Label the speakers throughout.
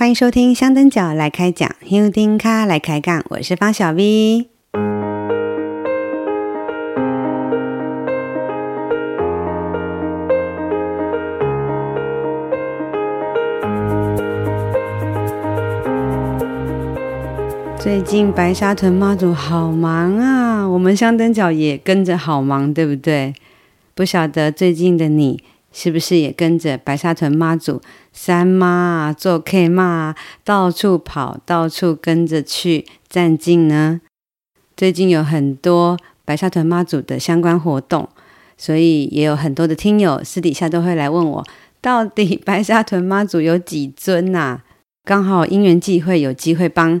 Speaker 1: 欢迎收听香灯脚来开讲，香灯脚来开杠，我是方小 V。最近白沙屯妈祖好忙啊，我们香灯脚也跟着好忙，对不对？不晓得最近的你。是不是也跟着白沙屯妈祖三妈啊，做 K 妈啊，到处跑，到处跟着去站境呢？最近有很多白沙屯妈祖的相关活动，所以也有很多的听友私底下都会来问我，到底白沙屯妈祖有几尊呐、啊？刚好因缘际会，有机会帮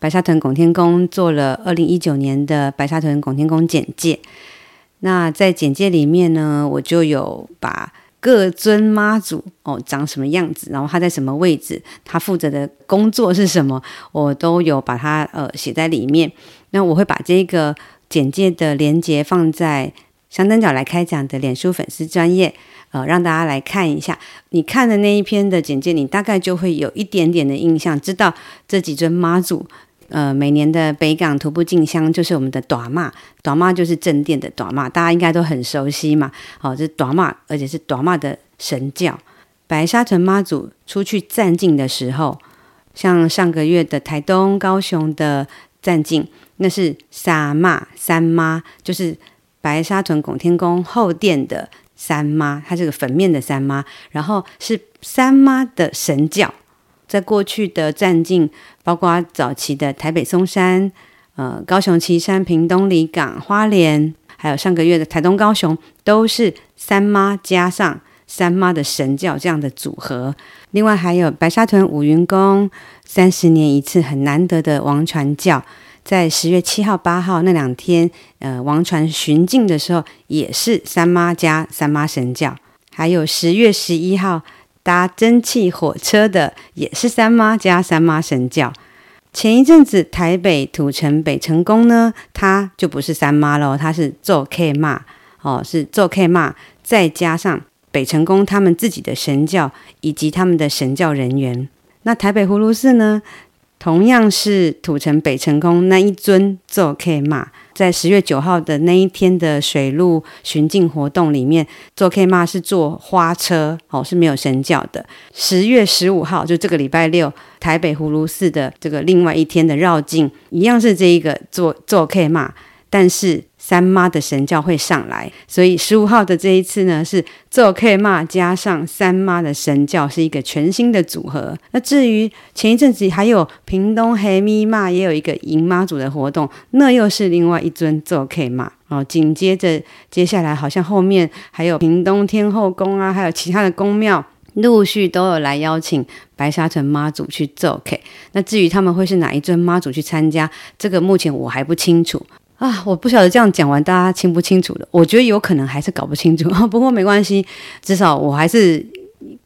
Speaker 1: 白沙屯拱天宫做了二零一九年的白沙屯拱天宫简介。那在简介里面呢，我就有把。各尊妈祖哦，长什么样子？然后他在什么位置？他负责的工作是什么？我都有把它呃写在里面。那我会把这个简介的连接放在香灯脚来开讲的脸书粉丝专页，呃，让大家来看一下。你看的那一篇的简介，你大概就会有一点点的印象，知道这几尊妈祖。呃，每年的北港徒步进香就是我们的短妈，短妈就是正殿的短妈，大家应该都很熟悉嘛。好、哦，这是大妈，而且是短妈的神轿。白沙屯妈祖出去站境的时候，像上个月的台东、高雄的站境，那是三妈，三妈就是白沙屯拱天宫后殿的三妈，它这个粉面的三妈，然后是三妈的神轿。在过去的站境，包括早期的台北松山、呃高雄旗山、屏东里港、花莲，还有上个月的台东高雄，都是三妈加上三妈的神教这样的组合。另外还有白沙屯五云宫三十年一次很难得的王传教，在十月七号、八号那两天，呃王传巡境的时候，也是三妈加三妈神教。还有十月十一号。搭蒸汽火车的也是三妈加三妈神教。前一阵子台北土城北成宫呢，它就不是三妈喽，它是做 K 妈哦，是做 K 妈，再加上北成宫他们自己的神教以及他们的神教人员。那台北葫芦寺呢，同样是土城北成宫那一尊做 K 妈。在十月九号的那一天的水陆巡境活动里面，做 K 妈是坐花车哦，是没有神教的。十月十五号就这个礼拜六，台北葫芦寺的这个另外一天的绕境，一样是这一个做做 K 妈，但是。三妈的神教会上来，所以十五号的这一次呢，是做 K 妈加上三妈的神教，是一个全新的组合。那至于前一阵子还有屏东黑咪妈也有一个迎妈祖的活动，那又是另外一尊做 K 妈哦。紧接着接下来好像后面还有屏东天后宫啊，还有其他的宫庙陆续都有来邀请白沙屯妈祖去做 K。那至于他们会是哪一尊妈祖去参加，这个目前我还不清楚。啊，我不晓得这样讲完大家清不清楚了，我觉得有可能还是搞不清楚。不过没关系，至少我还是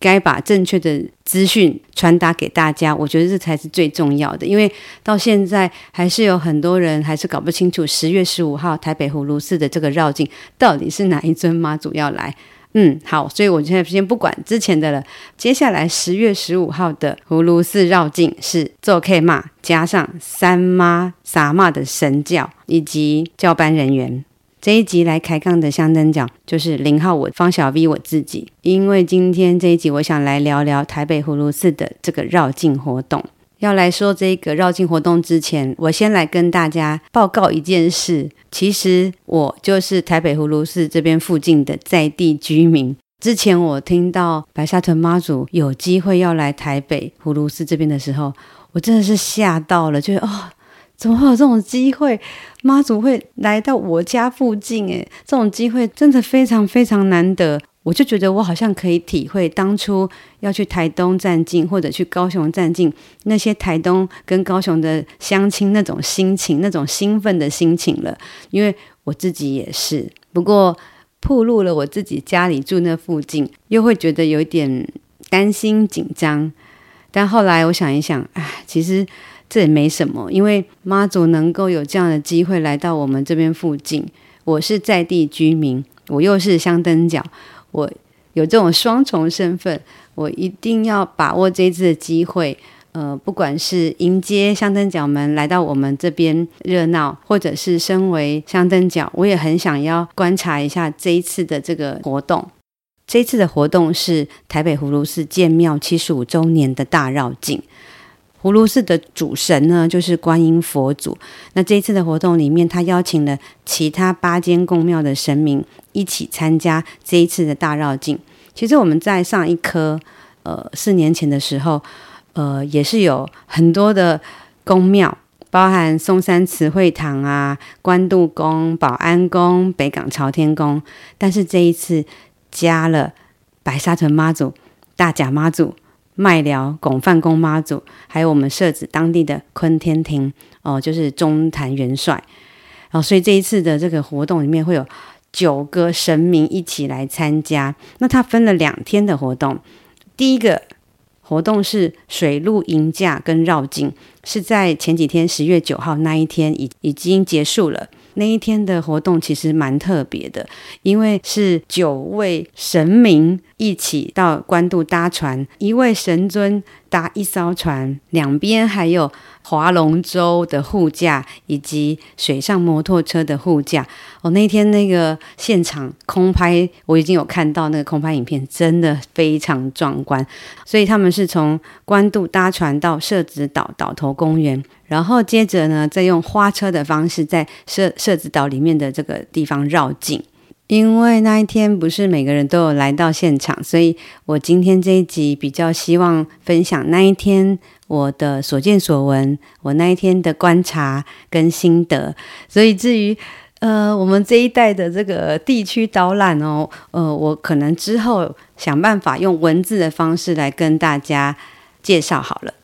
Speaker 1: 该把正确的资讯传达给大家。我觉得这才是最重要的，因为到现在还是有很多人还是搞不清楚十月十五号台北葫芦寺的这个绕境到底是哪一尊妈祖要来。嗯，好，所以我现在先不管之前的了。接下来十月十五号的葫芦寺绕境是做 K 妈加上三妈三妈的神教以及教班人员。这一集来开杠的香灯脚就是零号我方小 V 我自己，因为今天这一集我想来聊聊台北葫芦寺的这个绕境活动。要来说这个绕境活动之前，我先来跟大家报告一件事。其实我就是台北葫芦寺这边附近的在地居民。之前我听到白沙屯妈祖有机会要来台北葫芦寺这边的时候，我真的是吓到了，就是哦，怎么会有这种机会？妈祖会来到我家附近？诶，这种机会真的非常非常难得。我就觉得我好像可以体会当初要去台东站境或者去高雄站境，那些台东跟高雄的相亲那种心情，那种兴奋的心情了。因为我自己也是，不过暴露了我自己家里住那附近，又会觉得有点担心紧张。但后来我想一想，唉，其实这也没什么，因为妈祖能够有这样的机会来到我们这边附近，我是在地居民，我又是香灯脚。我有这种双重身份，我一定要把握这一次的机会，呃，不管是迎接香灯脚们来到我们这边热闹，或者是身为香灯脚，我也很想要观察一下这一次的这个活动。这一次的活动是台北葫芦寺建庙七十五周年的大绕境。葫芦寺的主神呢，就是观音佛祖。那这一次的活动里面，他邀请了其他八间宫庙的神明一起参加这一次的大绕境。其实我们在上一科，呃，四年前的时候，呃，也是有很多的宫庙，包含松山慈惠堂啊、关渡宫、保安宫、北港朝天宫。但是这一次加了白沙屯妈祖、大甲妈祖。麦寮拱范宫妈祖，还有我们设置当地的坤天庭哦，就是中坛元帅哦，所以这一次的这个活动里面会有九个神明一起来参加。那它分了两天的活动，第一个活动是水陆迎驾跟绕境，是在前几天十月九号那一天已已经结束了。那一天的活动其实蛮特别的，因为是九位神明一起到关渡搭船，一位神尊搭一艘船，两边还有划龙舟的护驾以及水上摩托车的护驾。哦，那天那个现场空拍，我已经有看到那个空拍影片，真的非常壮观。所以他们是从关渡搭船到社子岛岛头公园。然后接着呢，再用花车的方式在社社子岛里面的这个地方绕境。因为那一天不是每个人都有来到现场，所以我今天这一集比较希望分享那一天我的所见所闻，我那一天的观察跟心得。所以至于呃我们这一代的这个地区导览哦，呃我可能之后想办法用文字的方式来跟大家介绍好了。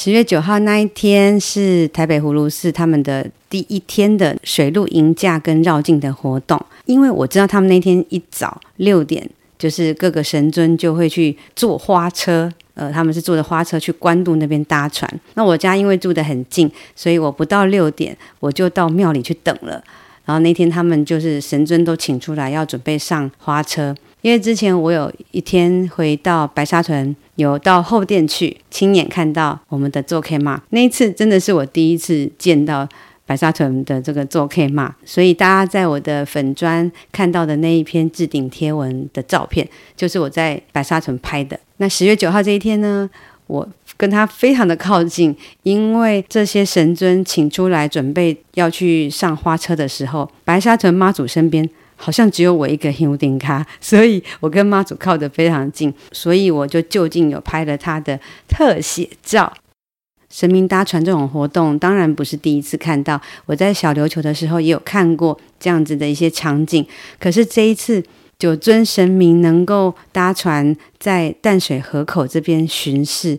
Speaker 1: 十月九号那一天是台北葫芦寺他们的第一天的水陆迎驾跟绕境的活动，因为我知道他们那天一早六点，就是各个神尊就会去坐花车，呃，他们是坐着花车去关渡那边搭船。那我家因为住得很近，所以我不到六点我就到庙里去等了。然后那天他们就是神尊都请出来要准备上花车。因为之前我有一天回到白沙屯，有到后殿去亲眼看到我们的做 K 妈，那一次真的是我第一次见到白沙屯的这个做 K 妈，所以大家在我的粉专看到的那一篇置顶贴文的照片，就是我在白沙屯拍的。那十月九号这一天呢，我跟他非常的靠近，因为这些神尊请出来准备要去上花车的时候，白沙屯妈祖身边。好像只有我一个香顶咖，所以我跟妈祖靠得非常近，所以我就就近有拍了他的特写照。神明搭船这种活动，当然不是第一次看到，我在小琉球的时候也有看过这样子的一些场景。可是这一次，九尊神明能够搭船在淡水河口这边巡视，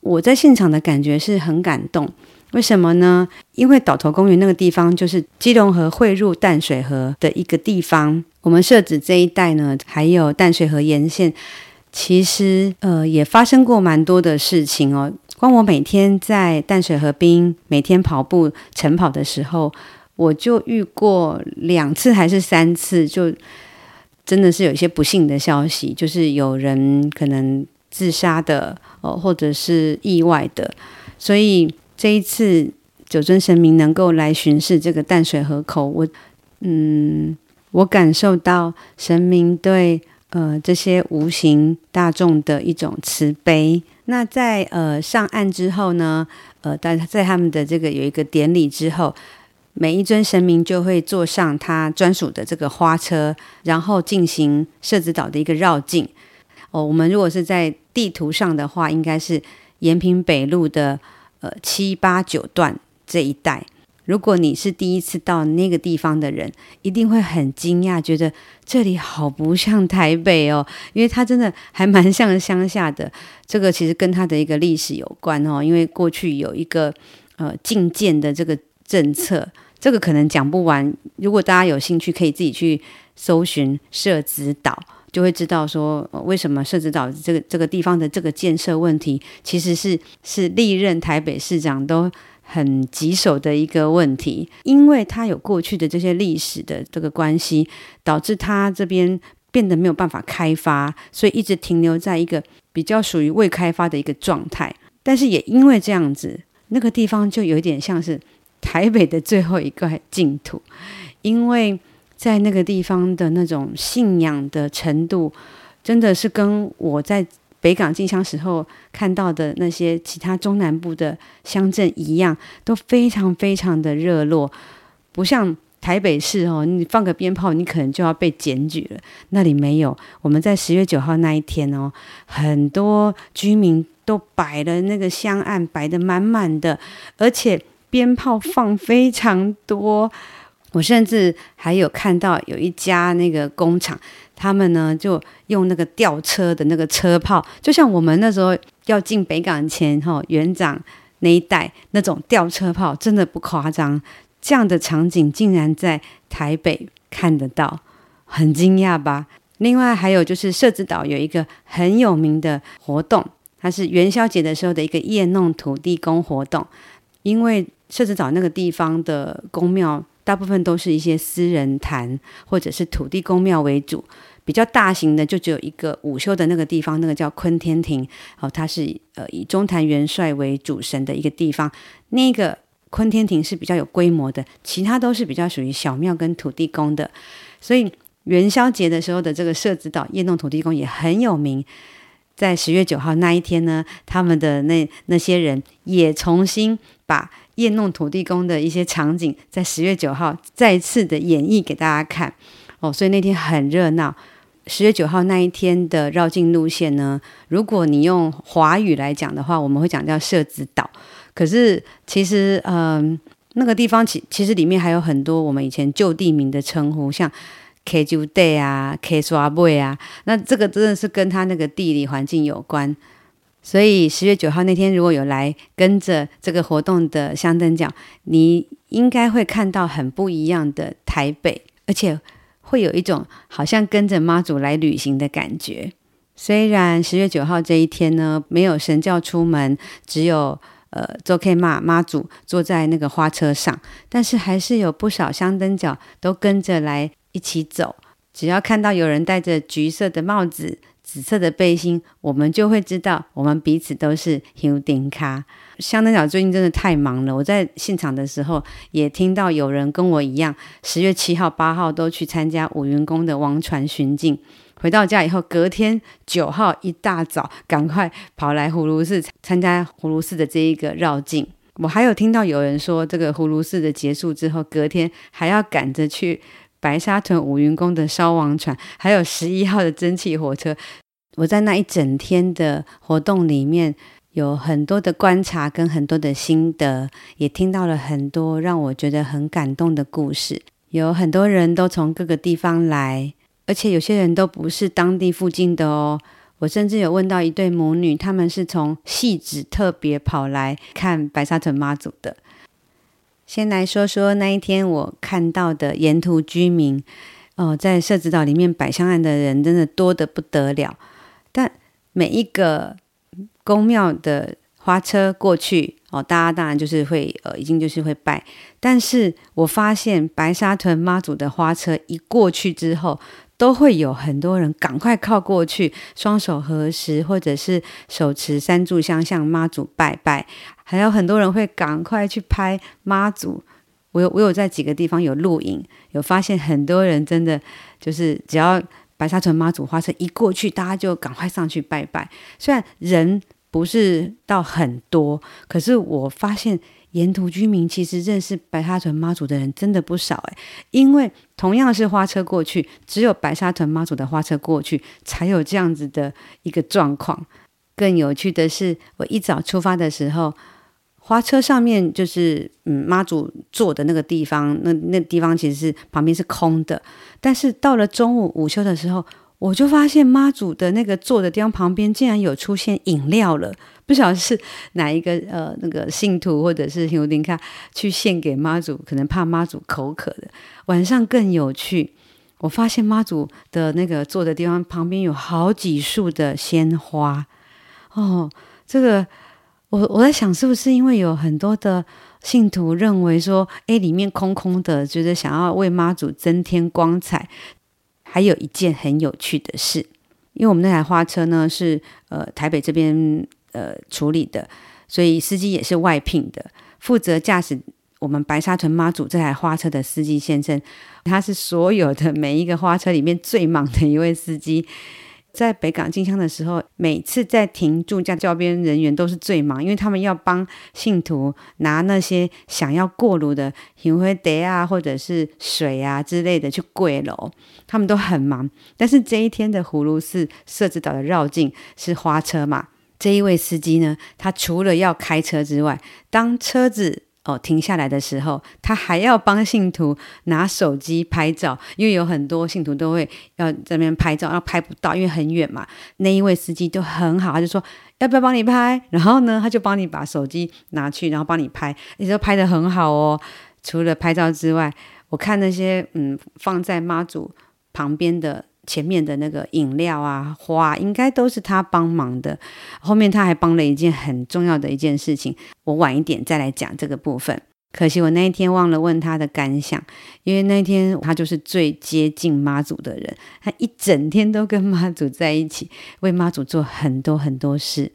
Speaker 1: 我在现场的感觉是很感动。为什么呢？因为岛头公园那个地方就是基隆河汇入淡水河的一个地方。我们设置这一带呢，还有淡水河沿线，其实呃也发生过蛮多的事情哦。光我每天在淡水河滨每天跑步晨跑的时候，我就遇过两次还是三次，就真的是有一些不幸的消息，就是有人可能自杀的哦，或者是意外的，所以。这一次九尊神明能够来巡视这个淡水河口，我嗯，我感受到神明对呃这些无形大众的一种慈悲。那在呃上岸之后呢，呃，在在他们的这个有一个典礼之后，每一尊神明就会坐上他专属的这个花车，然后进行社子岛的一个绕境。哦，我们如果是在地图上的话，应该是延平北路的。呃，七八九段这一带，如果你是第一次到那个地方的人，一定会很惊讶，觉得这里好不像台北哦，因为它真的还蛮像乡下的。这个其实跟它的一个历史有关哦，因为过去有一个呃禁建的这个政策，这个可能讲不完。如果大家有兴趣，可以自己去搜寻社子岛。就会知道说，为什么社子岛这个这个地方的这个建设问题，其实是是历任台北市长都很棘手的一个问题，因为它有过去的这些历史的这个关系，导致它这边变得没有办法开发，所以一直停留在一个比较属于未开发的一个状态。但是也因为这样子，那个地方就有点像是台北的最后一块净土，因为在那个地方的那种信仰的程度，真的是跟我在北港进香时候看到的那些其他中南部的乡镇一样，都非常非常的热络，不像台北市哦，你放个鞭炮，你可能就要被检举了。那里没有，我们在十月九号那一天哦，很多居民都摆了那个香案，摆得满满的，而且鞭炮放非常多。我甚至还有看到有一家那个工厂，他们呢就用那个吊车的那个车炮，就像我们那时候要进北港前哈园长那一带那种吊车炮，真的不夸张。这样的场景竟然在台北看得到，很惊讶吧？另外还有就是社子岛有一个很有名的活动，它是元宵节的时候的一个夜弄土地公活动，因为社子岛那个地方的宫庙。大部分都是一些私人坛或者是土地公庙为主，比较大型的就只有一个午休的那个地方，那个叫坤天庭，哦，它是呃以中坛元帅为主神的一个地方。那个坤天庭是比较有规模的，其他都是比较属于小庙跟土地公的。所以元宵节的时候的这个社子岛夜弄土地公也很有名。在十月九号那一天呢，他们的那那些人也重新把。夜弄土地公的一些场景，在十月九号再次的演绎给大家看哦，所以那天很热闹。十月九号那一天的绕境路线呢，如果你用华语来讲的话，我们会讲叫社子岛。可是其实，嗯、那个地方其其实里面还有很多我们以前旧地名的称呼，像 K 九 day 啊，K 刷贝啊，那这个真的是跟它那个地理环境有关。所以十月九号那天，如果有来跟着这个活动的香灯脚，你应该会看到很不一样的台北，而且会有一种好像跟着妈祖来旅行的感觉。虽然十月九号这一天呢，没有神轿出门，只有呃周 K 妈妈祖坐在那个花车上，但是还是有不少香灯脚都跟着来一起走。只要看到有人戴着橘色的帽子，紫色的背心，我们就会知道我们彼此都是香灯脚。香灯脚最近真的太忙了，我在现场的时候也听到有人跟我一样，十月七号、八号都去参加五云宫的王船巡境，回到家以后，隔天九号一大早赶快跑来葫芦寺参加葫芦寺的这一个绕境。我还有听到有人说，这个葫芦寺的结束之后，隔天还要赶着去。白沙屯五云宫的烧王船，还有十一号的蒸汽火车，我在那一整天的活动里面，有很多的观察跟很多的心得，也听到了很多让我觉得很感动的故事。有很多人都从各个地方来，而且有些人都不是当地附近的哦。我甚至有问到一对母女，他们是从戏子特别跑来看白沙屯妈祖的。先来说说那一天我看到的沿途居民哦，在社子岛里面摆香案的人真的多得不得了。但每一个宫庙的花车过去哦，大家当然就是会呃，已经就是会拜。但是我发现白沙屯妈祖的花车一过去之后，都会有很多人赶快靠过去，双手合十，或者是手持三炷香向妈祖拜拜，还有很多人会赶快去拍妈祖。我有我有在几个地方有录影，有发现很多人真的就是只要白沙屯妈祖花车一过去，大家就赶快上去拜拜。虽然人不是到很多，可是我发现。沿途居民其实认识白沙屯妈祖的人真的不少诶，因为同样是花车过去，只有白沙屯妈祖的花车过去才有这样子的一个状况。更有趣的是，我一早出发的时候，花车上面就是嗯妈祖坐的那个地方，那那地方其实是旁边是空的，但是到了中午午休的时候。我就发现妈祖的那个坐的地方旁边竟然有出现饮料了，不晓得是哪一个呃那个信徒或者是香灯脚去献给妈祖，可能怕妈祖口渴的。晚上更有趣，我发现妈祖的那个坐的地方旁边有好几束的鲜花哦。这个我我在想，是不是因为有很多的信徒认为说，诶，里面空空的，觉得想要为妈祖增添光彩。还有一件很有趣的事，因为我们那台花车呢是呃台北这边呃处理的，所以司机也是外聘的，负责驾驶我们白沙屯妈祖这台花车的司机先生，他是所有的每一个花车里面最忙的一位司机。在北港进香的时候，每次在停驻驾轿边人员都是最忙，因为他们要帮信徒拿那些想要过炉的银灰碟啊，或者是水啊之类的去跪楼，他们都很忙。但是这一天的葫芦寺社子岛的绕境是花车嘛，这一位司机呢，他除了要开车之外，当车子哦，停下来的时候，他还要帮信徒拿手机拍照，因为有很多信徒都会要在那边拍照，然后拍不到，因为很远嘛。那一位司机就很好，他就说要不要帮你拍？然后呢，他就帮你把手机拿去，然后帮你拍，你说拍得很好哦。除了拍照之外，我看那些嗯放在妈祖旁边的。前面的那个饮料啊、花，应该都是他帮忙的。后面他还帮了一件很重要的一件事情，我晚一点再来讲这个部分。可惜我那一天忘了问他的感想，因为那天他就是最接近妈祖的人，他一整天都跟妈祖在一起，为妈祖做很多很多事，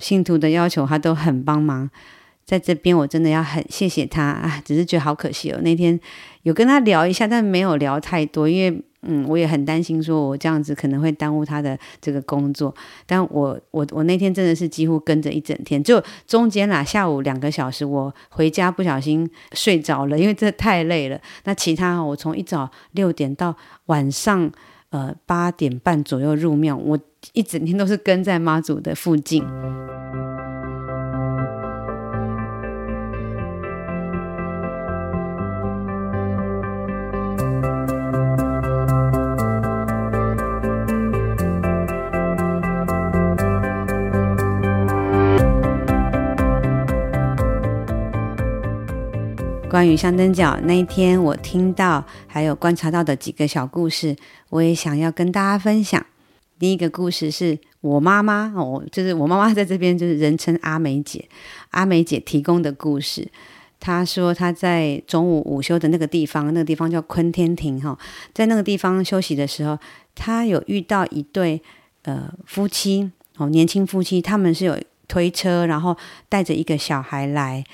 Speaker 1: 信徒的要求他都很帮忙。在这边我真的要很谢谢他啊，只是觉得好可惜哦。那天有跟他聊一下，但没有聊太多，因为。嗯，我也很担心，说我这样子可能会耽误他的这个工作。但我我我那天真的是几乎跟着一整天，就中间啦，下午两个小时我回家不小心睡着了，因为这太累了。那其他我从一早六点到晚上呃八点半左右入庙，我一整天都是跟在妈祖的附近。关于香灯角那一天，我听到还有观察到的几个小故事，我也想要跟大家分享。第一个故事是我妈妈哦，就是我妈妈在这边就是人称阿美姐，阿美姐提供的故事。她说她在中午午休的那个地方，那个地方叫坤天庭哈，在那个地方休息的时候，她有遇到一对呃夫妻哦，年轻夫妻，他们是有推车，然后带着一个小孩来，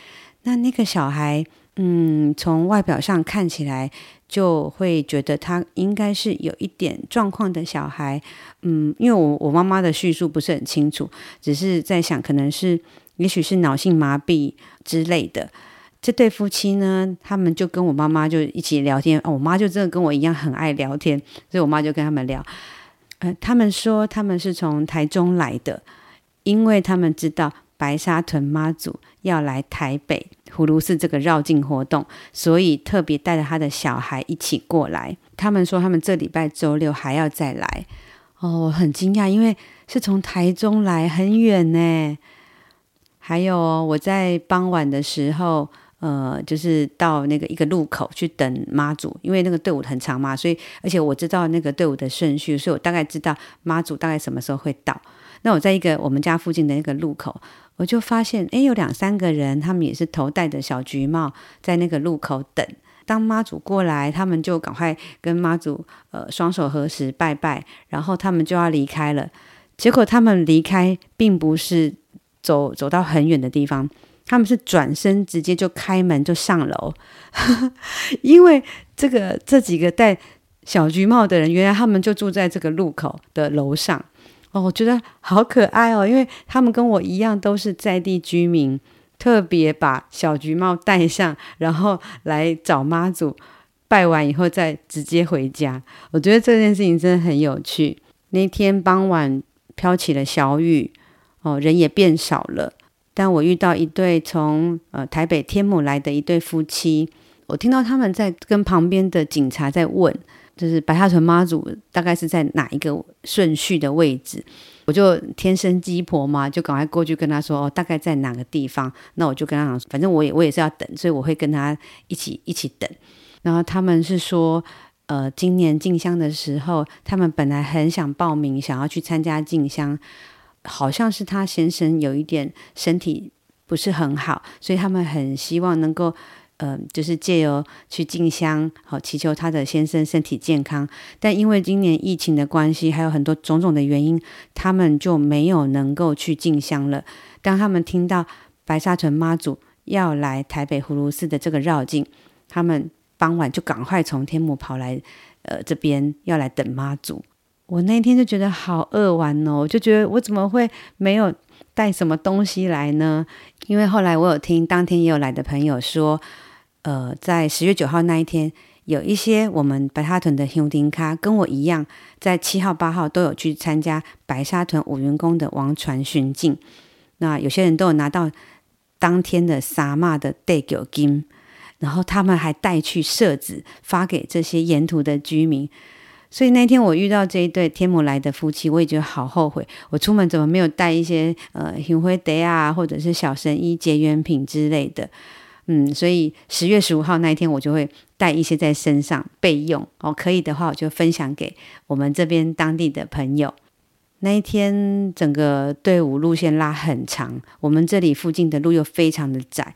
Speaker 1: 那那个小孩。嗯，从外表上看起来，就会觉得他应该是有一点状况的小孩。嗯，因为我我妈妈的叙述不是很清楚，只是在想，可能是也许是脑性麻痹之类的。这对夫妻呢，他们就跟我妈妈就一起聊天。哦，我妈就真的跟我一样很爱聊天，所以我妈就跟他们聊。呃，他们说他们是从台中来的，因为他们知道白沙屯妈祖要来台北。葫芦寺这个绕境活动，所以特别带着他的小孩一起过来。他们说他们这礼拜周六还要再来。哦，我很惊讶，因为是从台中来，很远呢。还有，我在傍晚的时候，呃，就是到那个一个路口去等妈祖，因为那个队伍很长嘛，所以而且我知道那个队伍的顺序，所以我大概知道妈祖大概什么时候会到。那我在一个我们家附近的那个路口。我就发现，诶，有两三个人，他们也是头戴着小橘帽，在那个路口等。当妈祖过来，他们就赶快跟妈祖，呃，双手合十拜拜，然后他们就要离开了。结果他们离开，并不是走走到很远的地方，他们是转身直接就开门就上楼，因为这个这几个戴小橘帽的人，原来他们就住在这个路口的楼上。我觉得好可爱哦，因为他们跟我一样都是在地居民，特别把小橘帽戴上，然后来找妈祖，拜完以后再直接回家。我觉得这件事情真的很有趣。那天傍晚飘起了小雨，哦，人也变少了。但我遇到一对从呃台北天母来的一对夫妻，我听到他们在跟旁边的警察在问。就是白沙屯妈祖大概是在哪一个顺序的位置，我就天生鸡婆嘛，就赶快过去跟他说哦，大概在哪个地方。那我就跟他讲，反正我也我也是要等，所以我会跟他一起一起等。然后他们是说，呃，今年进香的时候，他们本来很想报名，想要去参加进香，好像是他先生有一点身体不是很好，所以他们很希望能够。呃，就是借由去进香，好祈求他的先生身体健康。但因为今年疫情的关系，还有很多种种的原因，他们就没有能够去进香了。当他们听到白沙屯妈祖要来台北葫芦寺的这个绕境，他们傍晚就赶快从天母跑来，呃，这边要来等妈祖。我那天就觉得好扼腕哦，我就觉得我怎么会没有带什么东西来呢？因为后来我有听当天也有来的朋友说，呃，在十月九号那一天，有一些我们白沙屯的兄弟咖跟我一样，在七号八号都有去参加白沙屯五云宫的王船巡境。那有些人都有拿到当天的撒骂的代缴金，然后他们还带去设置发给这些沿途的居民。所以那天我遇到这一对天母来的夫妻，我也觉得好后悔，我出门怎么没有带一些呃香灰袋啊，或者是小神医结缘品之类的。嗯，所以十月十五号那一天，我就会带一些在身上备用哦。可以的话，我就分享给我们这边当地的朋友。那一天整个队伍路线拉很长，我们这里附近的路又非常的窄。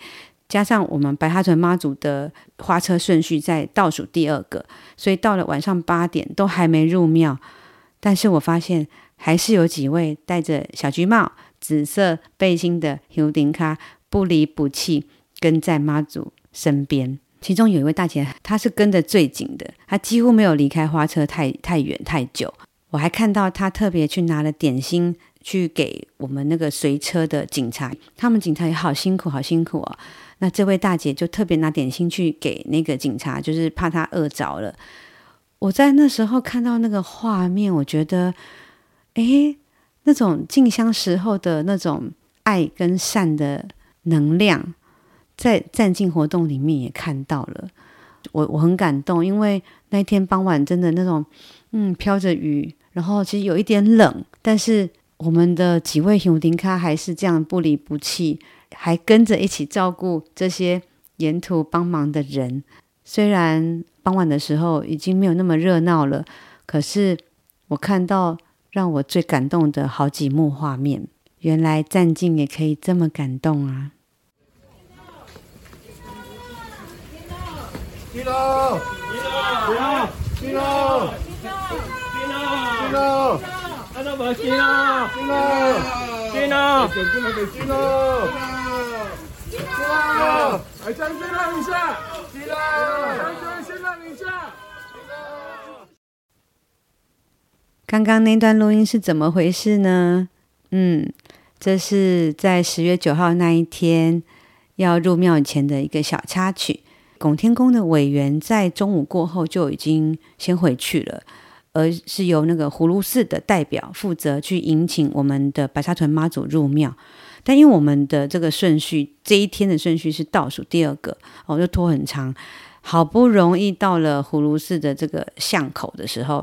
Speaker 1: 加上我们白沙屯妈祖的花车顺序在倒数第二个，所以到了晚上八点都还没入庙。但是我发现还是有几位戴着小橘帽、紫色背心的尤丁卡不离不弃跟在妈祖身边。其中有一位大姐，她是跟得最紧的，她几乎没有离开花车太太远太久。我还看到她特别去拿了点心去给我们那个随车的警察，他们警察也好辛苦，好辛苦哦。那这位大姐就特别拿点心去给那个警察，就是怕他饿着了。我在那时候看到那个画面，我觉得，诶，那种进香时候的那种爱跟善的能量，在站境活动里面也看到了。我我很感动，因为那天傍晚真的那种，嗯，飘着雨，然后其实有一点冷，但是我们的几位兄弟咖还是这样不离不弃。还跟着一起照顾这些沿途帮忙的人。虽然傍晚的时候已经没有那么热闹了，可是我看到让我最感动的好几幕画面。原来站境也可以这么感动啊！金龙，金龙，金龙，金龙，看到没？金龙，金龙，金龙，金龙。来，将军让一下，起来！将军先让一下。刚刚那段录音是怎么回事呢？嗯，这是在十月九号那一天要入庙前的一个小插曲。拱天宫的委员在中午过后就已经先回去了，而是由那个葫芦寺的代表负责去迎请我们的白沙屯妈祖入庙。但因为我们的这个顺序，这一天的顺序是倒数第二个，哦，就拖很长。好不容易到了葫芦寺的这个巷口的时候，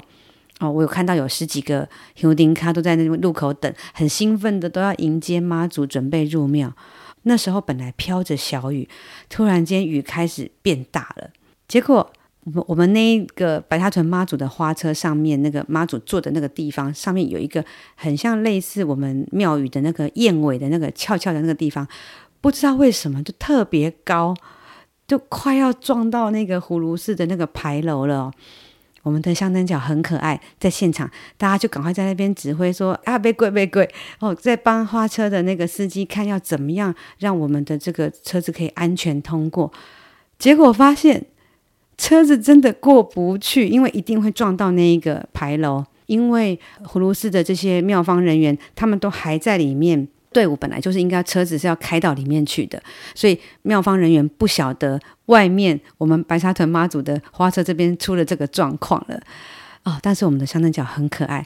Speaker 1: 哦，我有看到有十几个尤丁卡都在那个路口等，很兴奋的都要迎接妈祖，准备入庙。那时候本来飘着小雨，突然间雨开始变大了，结果。我我们那个白沙屯妈祖的花车上面，那个妈祖坐的那个地方，上面有一个很像类似我们庙宇的那个燕尾的那个翘翘的那个地方，不知道为什么就特别高，就快要撞到那个葫芦寺的那个牌楼了。我们的香灯脚很可爱，在现场大家就赶快在那边指挥说啊，别跪别跪哦，在帮花车的那个司机看要怎么样让我们的这个车子可以安全通过，结果发现。车子真的过不去，因为一定会撞到那一个牌楼。因为葫芦寺的这些庙方人员，他们都还在里面。队伍本来就是应该车子是要开到里面去的，所以庙方人员不晓得外面我们白沙屯妈祖的花车这边出了这个状况了。哦，但是我们的香灯脚很可爱。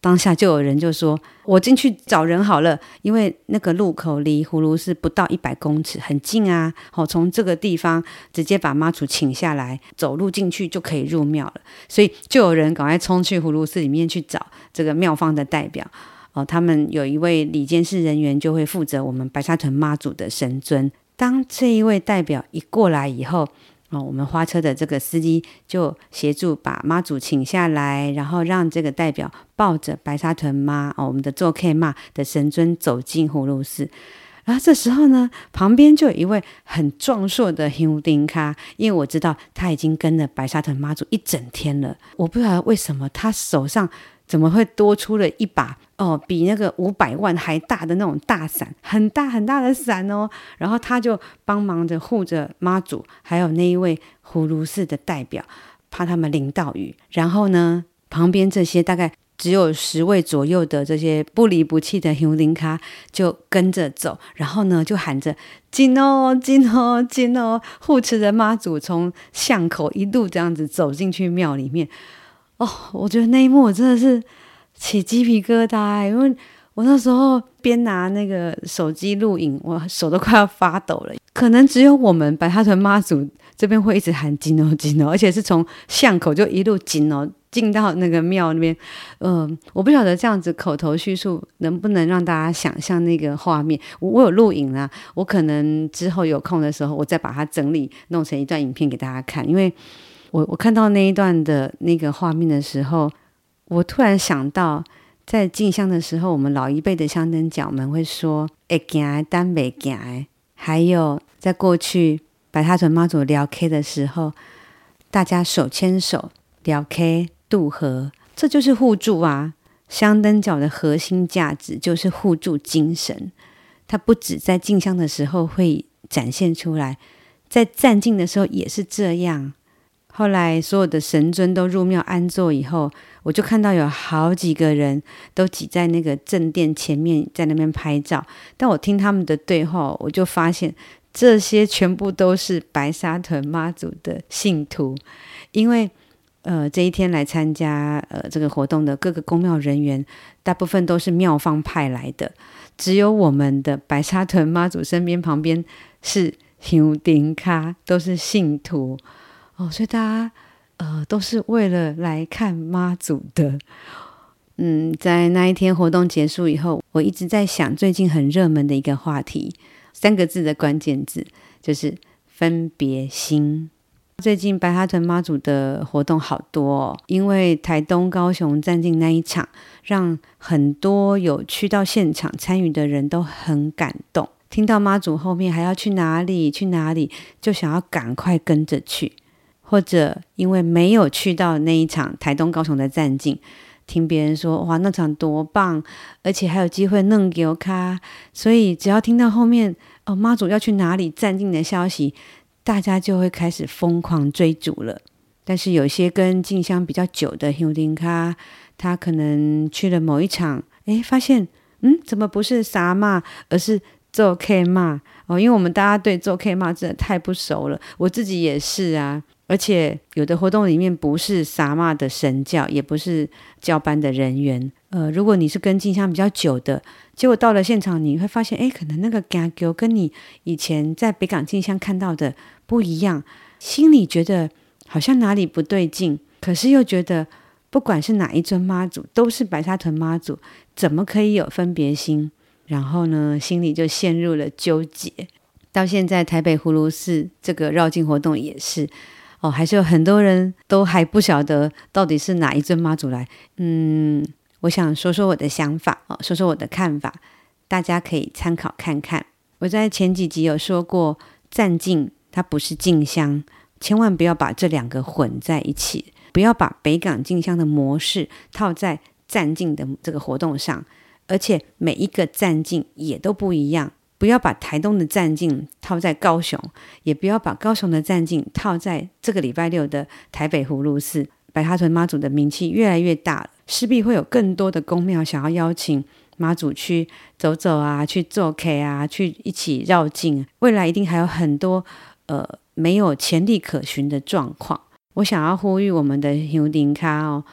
Speaker 1: 当下就有人就说：“我进去找人好了，因为那个路口离葫芦寺不到一百公尺，很近啊。好，从这个地方直接把妈祖请下来，走路进去就可以入庙了。所以就有人赶快冲去葫芦寺里面去找这个庙方的代表。哦，他们有一位里监事人员就会负责我们白沙屯妈祖的神尊。当这一位代表一过来以后。”哦，我们花车的这个司机就协助把妈祖请下来，然后让这个代表抱着白沙屯妈哦，我们的做 K 妈的神尊走进葫芦寺。然后这时候呢，旁边就有一位很壮硕的黑乌丁卡，因为我知道他已经跟了白沙屯妈祖一整天了。我不知道为什么他手上怎么会多出了一把哦，比那个五百万还大的那种大伞，很大很大的伞哦。然后他就帮忙着护着妈祖，还有那一位葫芦寺的代表，怕他们淋到雨。然后呢，旁边这些大概只有十位左右的这些不离不弃的香灯脚就跟着走，然后呢就喊着进哦进哦进哦，护持着妈祖从巷口一路这样子走进去庙里面。哦，我觉得那一幕我真的是起鸡皮疙瘩，因为我那时候边拿那个手机录影，我手都快要发抖了。可能只有我们白沙屯妈祖这边会一直喊金哦金哦，而且是从巷口就一路金哦进到那个庙那边。嗯、我不晓得这样子口头叙述能不能让大家想象那个画面。我，我有录影啊，我可能之后有空的时候，我再把它整理弄成一段影片给大家看，因为。我我看到那一段的那个画面的时候，我突然想到，在进香的时候，我们老一辈的香灯脚们会说“会行但没行”，还有在过去白塔屯妈祖聊 K 的时候，大家手牵手聊 K 渡河，这就是互助啊！香灯脚的核心价值就是互助精神，它不止在进香的时候会展现出来，在站境的时候也是这样。后来，所有的神尊都入庙安坐以后，我就看到有好几个人都挤在那个正殿前面，在那边拍照。但我听他们的对话，我就发现这些全部都是白沙屯妈祖的信徒，因为呃这一天来参加呃这个活动的各个宫庙人员，大部分都是庙方派来的，只有我们的白沙屯妈祖身边旁边是香灯脚，都是信徒。哦，所以大家呃都是为了来看妈祖的。嗯，在那一天活动结束以后，我一直在想最近很热门的一个话题，三个字的关键字就是分别心。最近白哈屯妈祖的活动好多哦，因为台东、高雄站进那一场，让很多有去到现场参与的人都很感动。听到妈祖后面还要去哪里去哪里，就想要赶快跟着去。或者因为没有去到那一场台东高雄的站境，听别人说哇那场多棒，而且还有机会弄给我卡，所以只要听到后面哦妈祖要去哪里站境的消息，大家就会开始疯狂追逐了。但是有些跟静香比较久的香灯脚，他可能去了某一场，诶，发现嗯怎么不是三妈，而是做 K 骂哦，因为我们大家对做 K 骂真的太不熟了，我自己也是啊。而且有的活动里面不是萨玛的神教，也不是教班的人员。呃，如果你是跟进香比较久的，结果到了现场，你会发现，哎，可能那个讲究跟你以前在北港进香看到的不一样，心里觉得好像哪里不对劲，可是又觉得不管是哪一尊妈祖，都是白沙屯妈祖，怎么可以有分别心？然后呢，心里就陷入了纠结。到现在，台北葫芦寺这个绕境活动也是。哦，还是有很多人都还不晓得到底是哪一尊妈祖来。嗯，我想说说我的想法哦，说说我的看法，大家可以参考看看。我在前几集有说过，站境它不是静香，千万不要把这两个混在一起，不要把北港静香的模式套在站境的这个活动上，而且每一个站境也都不一样。不要把台东的战境套在高雄，也不要把高雄的战境套在这个礼拜六的台北葫芦寺。白沙屯妈祖的名气越来越大了，势必会有更多的宫庙想要邀请妈祖去走走啊，去做 K 啊，去一起绕境。未来一定还有很多呃没有潜力可循的状况。我想要呼吁我们的香灯脚哦，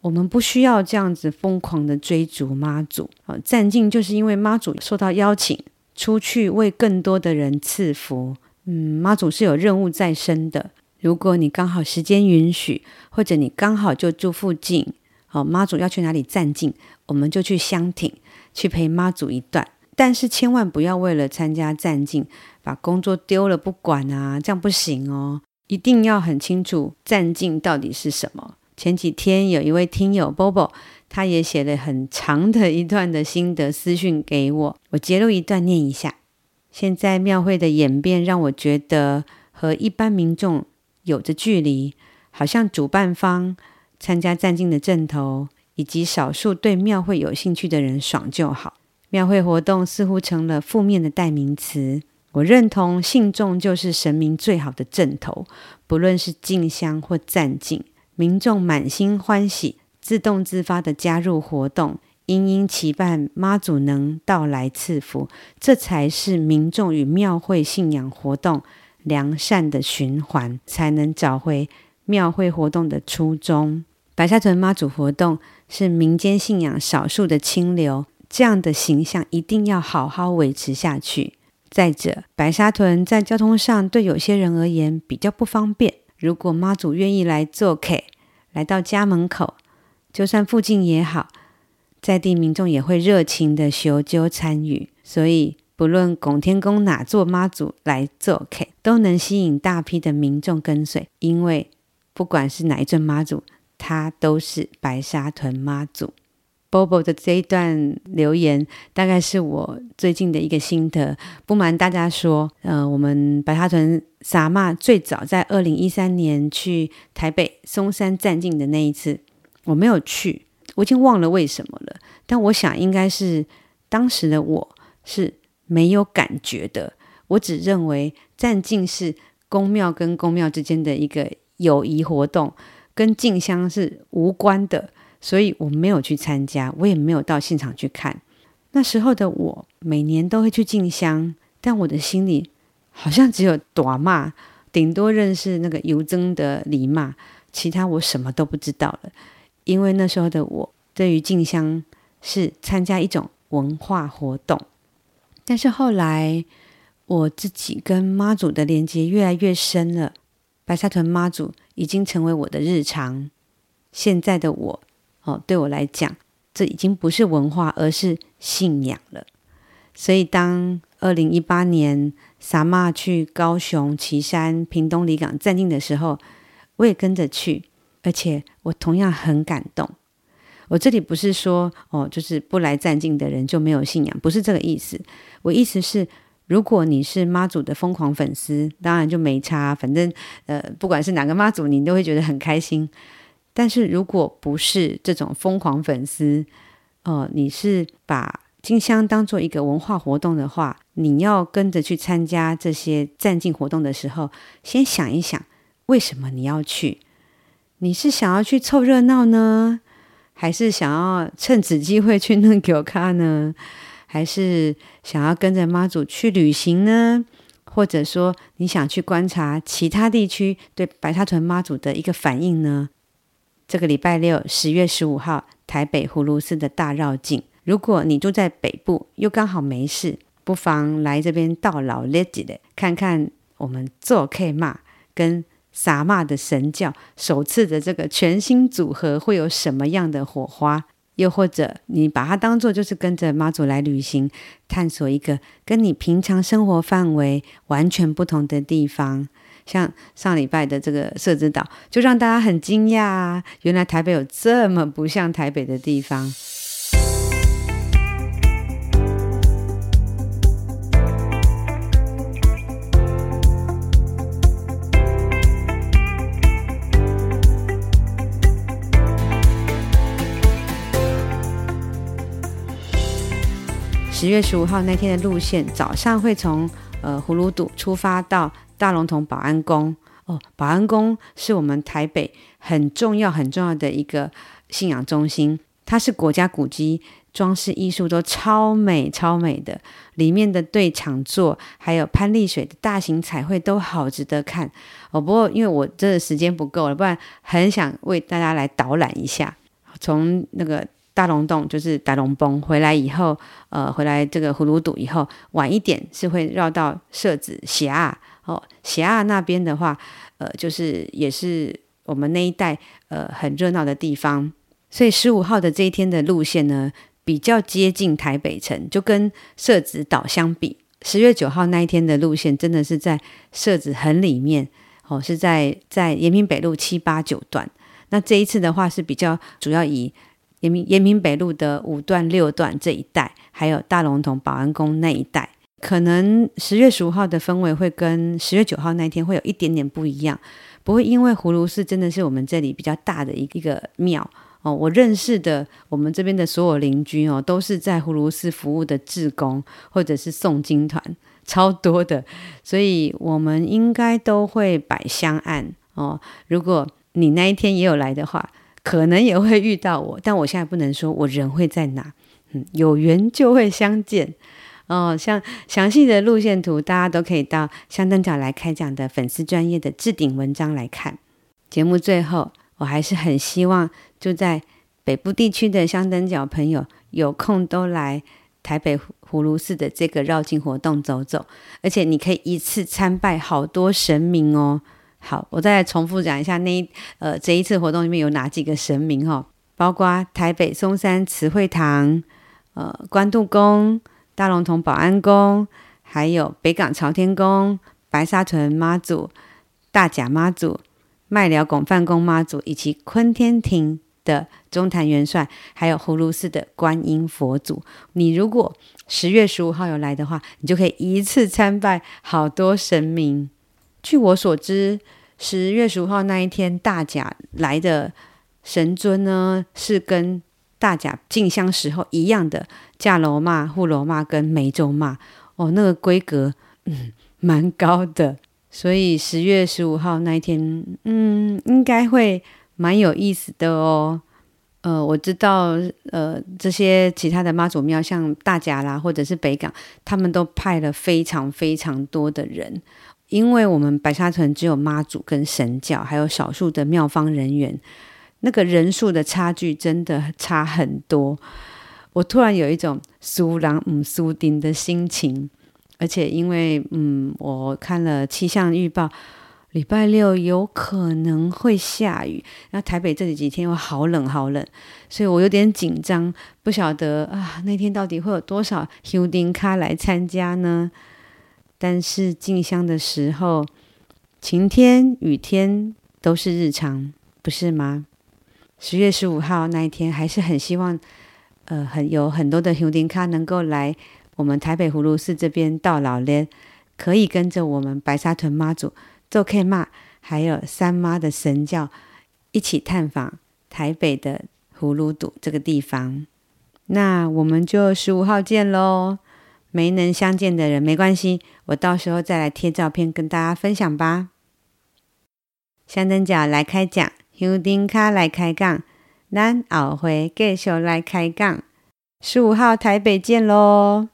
Speaker 1: 我们不需要这样子疯狂的追逐妈祖啊，站境就是因为妈祖受到邀请。出去为更多的人赐福，嗯，妈祖是有任务在身的。如果你刚好时间允许，或者你刚好就住附近，哦，妈祖要去哪里站境，我们就去相挺，去陪妈祖一段。但是千万不要为了参加站境，把工作丢了不管啊，这样不行哦。一定要很清楚站境到底是什么。前几天有一位听友 Bobo。他也写了很长的一段的心得私讯给我，我截录一段念一下。现在庙会的演变让我觉得和一般民众有着距离，好像主办方参加站境的阵头以及少数对庙会有兴趣的人爽就好。庙会活动似乎成了负面的代名词。我认同信众就是神明最好的阵头，不论是进香或暂静，民众满心欢喜，自动自发地加入活动，殷殷期盼妈祖能到来赐福，这才是民众与庙会信仰活动良善的循环，才能找回庙会活动的初衷。白沙屯妈祖活动是民间信仰少数的清流，这样的形象一定要好好维持下去。再者，白沙屯在交通上对有些人而言比较不方便。如果妈祖愿意来做客，来到家门口，就算附近也好，在地民众也会热情的修揪参与。所以，不论拱天宫哪座妈祖来做客，都能吸引大批的民众跟随。因为不管是哪一尊妈祖，他都是白沙屯妈祖。Bobo 的这一段留言，大概是我最近的一个心得。不瞒大家说，呃，我们白沙屯撒妈最早在二零一三年去台北松山站境的那一次，我没有去，我已经忘了为什么了。但我想，应该是当时的我是没有感觉的。我只认为站进是宫庙跟宫庙之间的一个友谊活动，跟进香是无关的。所以我没有去参加，我也没有到现场去看。那时候的我每年都会去进香，但我的心里好像只有大妈，顶多认识那个油增的李妈，其他我什么都不知道了。因为那时候的我对于静香是参加一种文化活动，但是后来我自己跟妈祖的连接越来越深了，白沙屯妈祖已经成为我的日常。现在的我。哦，对我来讲，这已经不是文化，而是信仰了。所以，当二零一八年萨玛去高雄旗山、屏东离港站境的时候，我也跟着去，而且我同样很感动。我这里不是说哦，就是不来站境的人就没有信仰，不是这个意思。我意思是，如果你是妈祖的疯狂粉丝，当然就没差，反正呃，不管是哪个妈祖，你都会觉得很开心。但是如果不是这种疯狂粉丝，哦、你是把进香当做一个文化活动的话，你要跟着去参加这些站境活动的时候，先想一想，为什么你要去？你是想要去凑热闹呢，还是想要趁此机会去弄给我看呢？还是想要跟着妈祖去旅行呢？或者说你想去观察其他地区对白沙屯妈祖的一个反应呢？这个礼拜六，十月十五号，台北葫芦寺的大绕境。如果你住在北部，又刚好没事，不妨来这边到老列几的，看看我们做 K 骂跟撒玛的神教首次的这个全新组合会有什么样的火花？又或者你把它当做就是跟着妈祖来旅行，探索一个跟你平常生活范围完全不同的地方。像上礼拜的这个社子岛，就让大家很惊讶啊！原来台北有这么不像台北的地方。十月十五号那天的路线，早上会从呃葫芦堵出发到。大龙峒保安宫哦，保安宫是我们台北很重要、很重要的一个信仰中心。它是国家古迹，装饰艺术都超美、超美的。里面的对场座，还有潘丽水的大型彩绘都好值得看哦。不过因为我这的时间不够了，不然很想为大家来导览一下。从那个大龙洞，就是大龙崩回来以后，呃，回来这个葫芦堵以后，晚一点是会绕到社子峡。哦，西亚那边的话，呃，就是也是我们那一带呃很热闹的地方，所以十五号的这一天的路线呢，比较接近台北城，就跟社子岛相比，十月九号那一天的路线真的是在社子很里面，哦，是在在延平北路七八九段。那这一次的话是比较主要以延平延平北路的五段六段这一带，还有大龙峒保安宫那一带。可能十月十五号的氛围会跟十月九号那一天会有一点点不一样，不会因为葫芦寺真的是我们这里比较大的一一个庙哦，我认识的我们这边的所有邻居哦，都是在葫芦寺服务的志工或者是诵经团，超多的，所以我们应该都会摆香案哦。如果你那一天也有来的话，可能也会遇到我，但我现在不能说我人会在哪。嗯，有缘就会相见哦。像详细的路线图，大家都可以到香灯角来开讲的粉丝专页的置顶文章来看。节目最后，我还是很希望住在北部地区的香灯角朋友有空都来台北葫芦寺的这个绕境活动走走，而且你可以一次参拜好多神明哦。好，我再重复讲一下那一呃这一次活动里面有哪几个神明哈、包括台北松山慈惠堂、呃关渡宫、大龙峒保安宫，还有北港朝天宫、白沙屯妈祖、大甲妈祖。麦寮广梵宫妈祖，以及坤天庭的中坛元帅，还有葫芦寺的观音佛祖。你如果十月十五号有来的话，你就可以一次参拜好多神明。据我所知，十月十五号那一天大甲来的神尊呢，是跟大甲进香时候一样的驾楼妈、护楼妈跟湄洲妈哦，那个规格嗯蛮高的。所以十月十五号那一天，嗯，应该会蛮有意思的哦。呃，我知道，呃，这些其他的妈祖庙，像大甲啦，或者是北港，他们都派了非常非常多的人，因为我们白沙屯只有妈祖跟神教，还有少数的庙方人员，那个人数的差距真的差很多。我突然有一种输人不输阵的心情。而且因为嗯，我看了气象预报，礼拜六有可能会下雨。那台北这几天又好冷好冷，所以我有点紧张，不晓得啊那天到底会有多少香灯脚来参加呢？但是进香的时候，晴天雨天都是日常，不是吗？十月十五号那一天，还是很希望呃很有很多的香灯脚能够来。我们台北葫芦寺这边到老年，可以跟着我们白沙屯妈祖、做 K 妈，还有三妈的神教一起探访台北的葫芦堵这个地方。那我们就十五号见喽！没能相见的人没关系，我到时候再来贴照片跟大家分享吧。香灯脚来开讲，香灯卡来开杠，咱后会继续来开杠。十五号台北见喽！